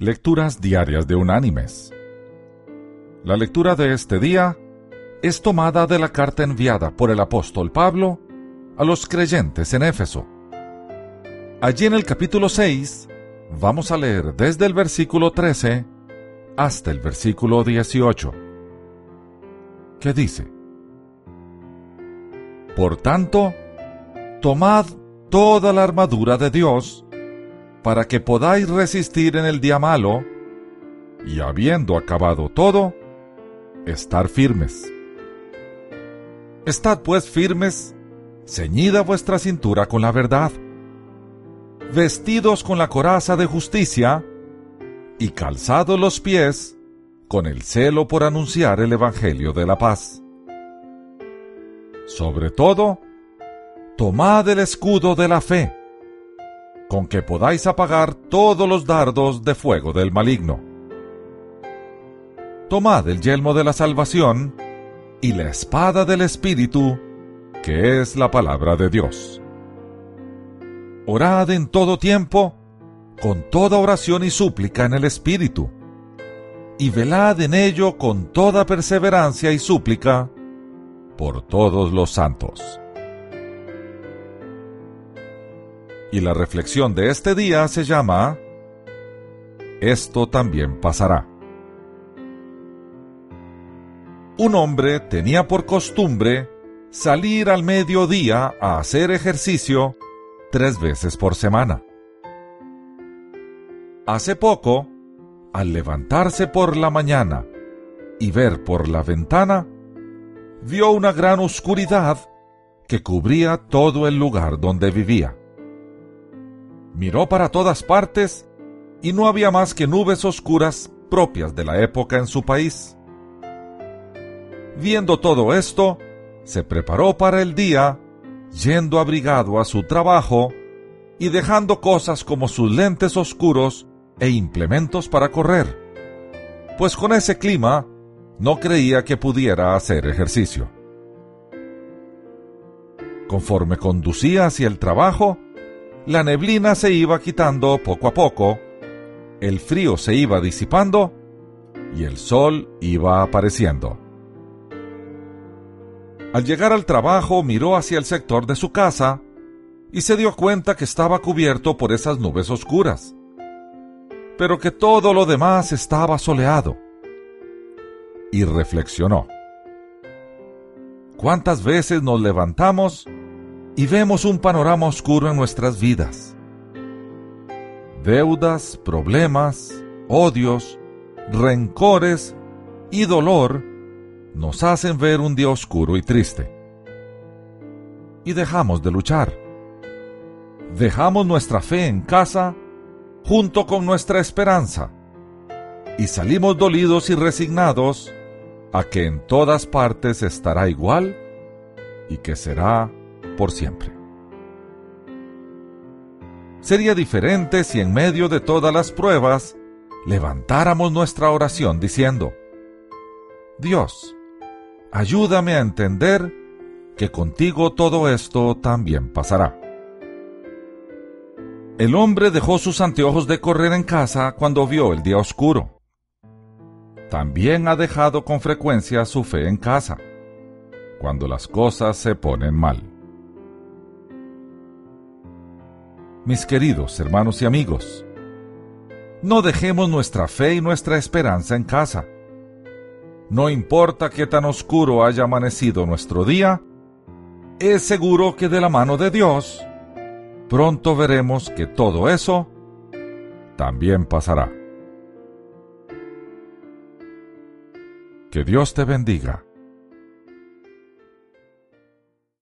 Lecturas Diarias de Unánimes. La lectura de este día es tomada de la carta enviada por el apóstol Pablo a los creyentes en Éfeso. Allí en el capítulo 6 vamos a leer desde el versículo 13 hasta el versículo 18, que dice, Por tanto, tomad toda la armadura de Dios, para que podáis resistir en el día malo, y habiendo acabado todo, estar firmes. Estad pues firmes, ceñida vuestra cintura con la verdad, vestidos con la coraza de justicia, y calzados los pies con el celo por anunciar el Evangelio de la paz. Sobre todo, tomad el escudo de la fe, con que podáis apagar todos los dardos de fuego del maligno. Tomad el yelmo de la salvación y la espada del Espíritu, que es la palabra de Dios. Orad en todo tiempo, con toda oración y súplica en el Espíritu, y velad en ello con toda perseverancia y súplica por todos los santos. Y la reflexión de este día se llama Esto también pasará. Un hombre tenía por costumbre salir al mediodía a hacer ejercicio tres veces por semana. Hace poco, al levantarse por la mañana y ver por la ventana, vio una gran oscuridad que cubría todo el lugar donde vivía. Miró para todas partes y no había más que nubes oscuras propias de la época en su país. Viendo todo esto, se preparó para el día, yendo abrigado a su trabajo y dejando cosas como sus lentes oscuros e implementos para correr, pues con ese clima no creía que pudiera hacer ejercicio. Conforme conducía hacia el trabajo, la neblina se iba quitando poco a poco, el frío se iba disipando y el sol iba apareciendo. Al llegar al trabajo miró hacia el sector de su casa y se dio cuenta que estaba cubierto por esas nubes oscuras pero que todo lo demás estaba soleado. Y reflexionó. ¿Cuántas veces nos levantamos y vemos un panorama oscuro en nuestras vidas? Deudas, problemas, odios, rencores y dolor nos hacen ver un día oscuro y triste. Y dejamos de luchar. Dejamos nuestra fe en casa junto con nuestra esperanza, y salimos dolidos y resignados a que en todas partes estará igual y que será por siempre. Sería diferente si en medio de todas las pruebas levantáramos nuestra oración diciendo, Dios, ayúdame a entender que contigo todo esto también pasará. El hombre dejó sus anteojos de correr en casa cuando vio el día oscuro. También ha dejado con frecuencia su fe en casa, cuando las cosas se ponen mal. Mis queridos hermanos y amigos, no dejemos nuestra fe y nuestra esperanza en casa. No importa qué tan oscuro haya amanecido nuestro día, es seguro que de la mano de Dios pronto veremos que todo eso también pasará. Que Dios te bendiga.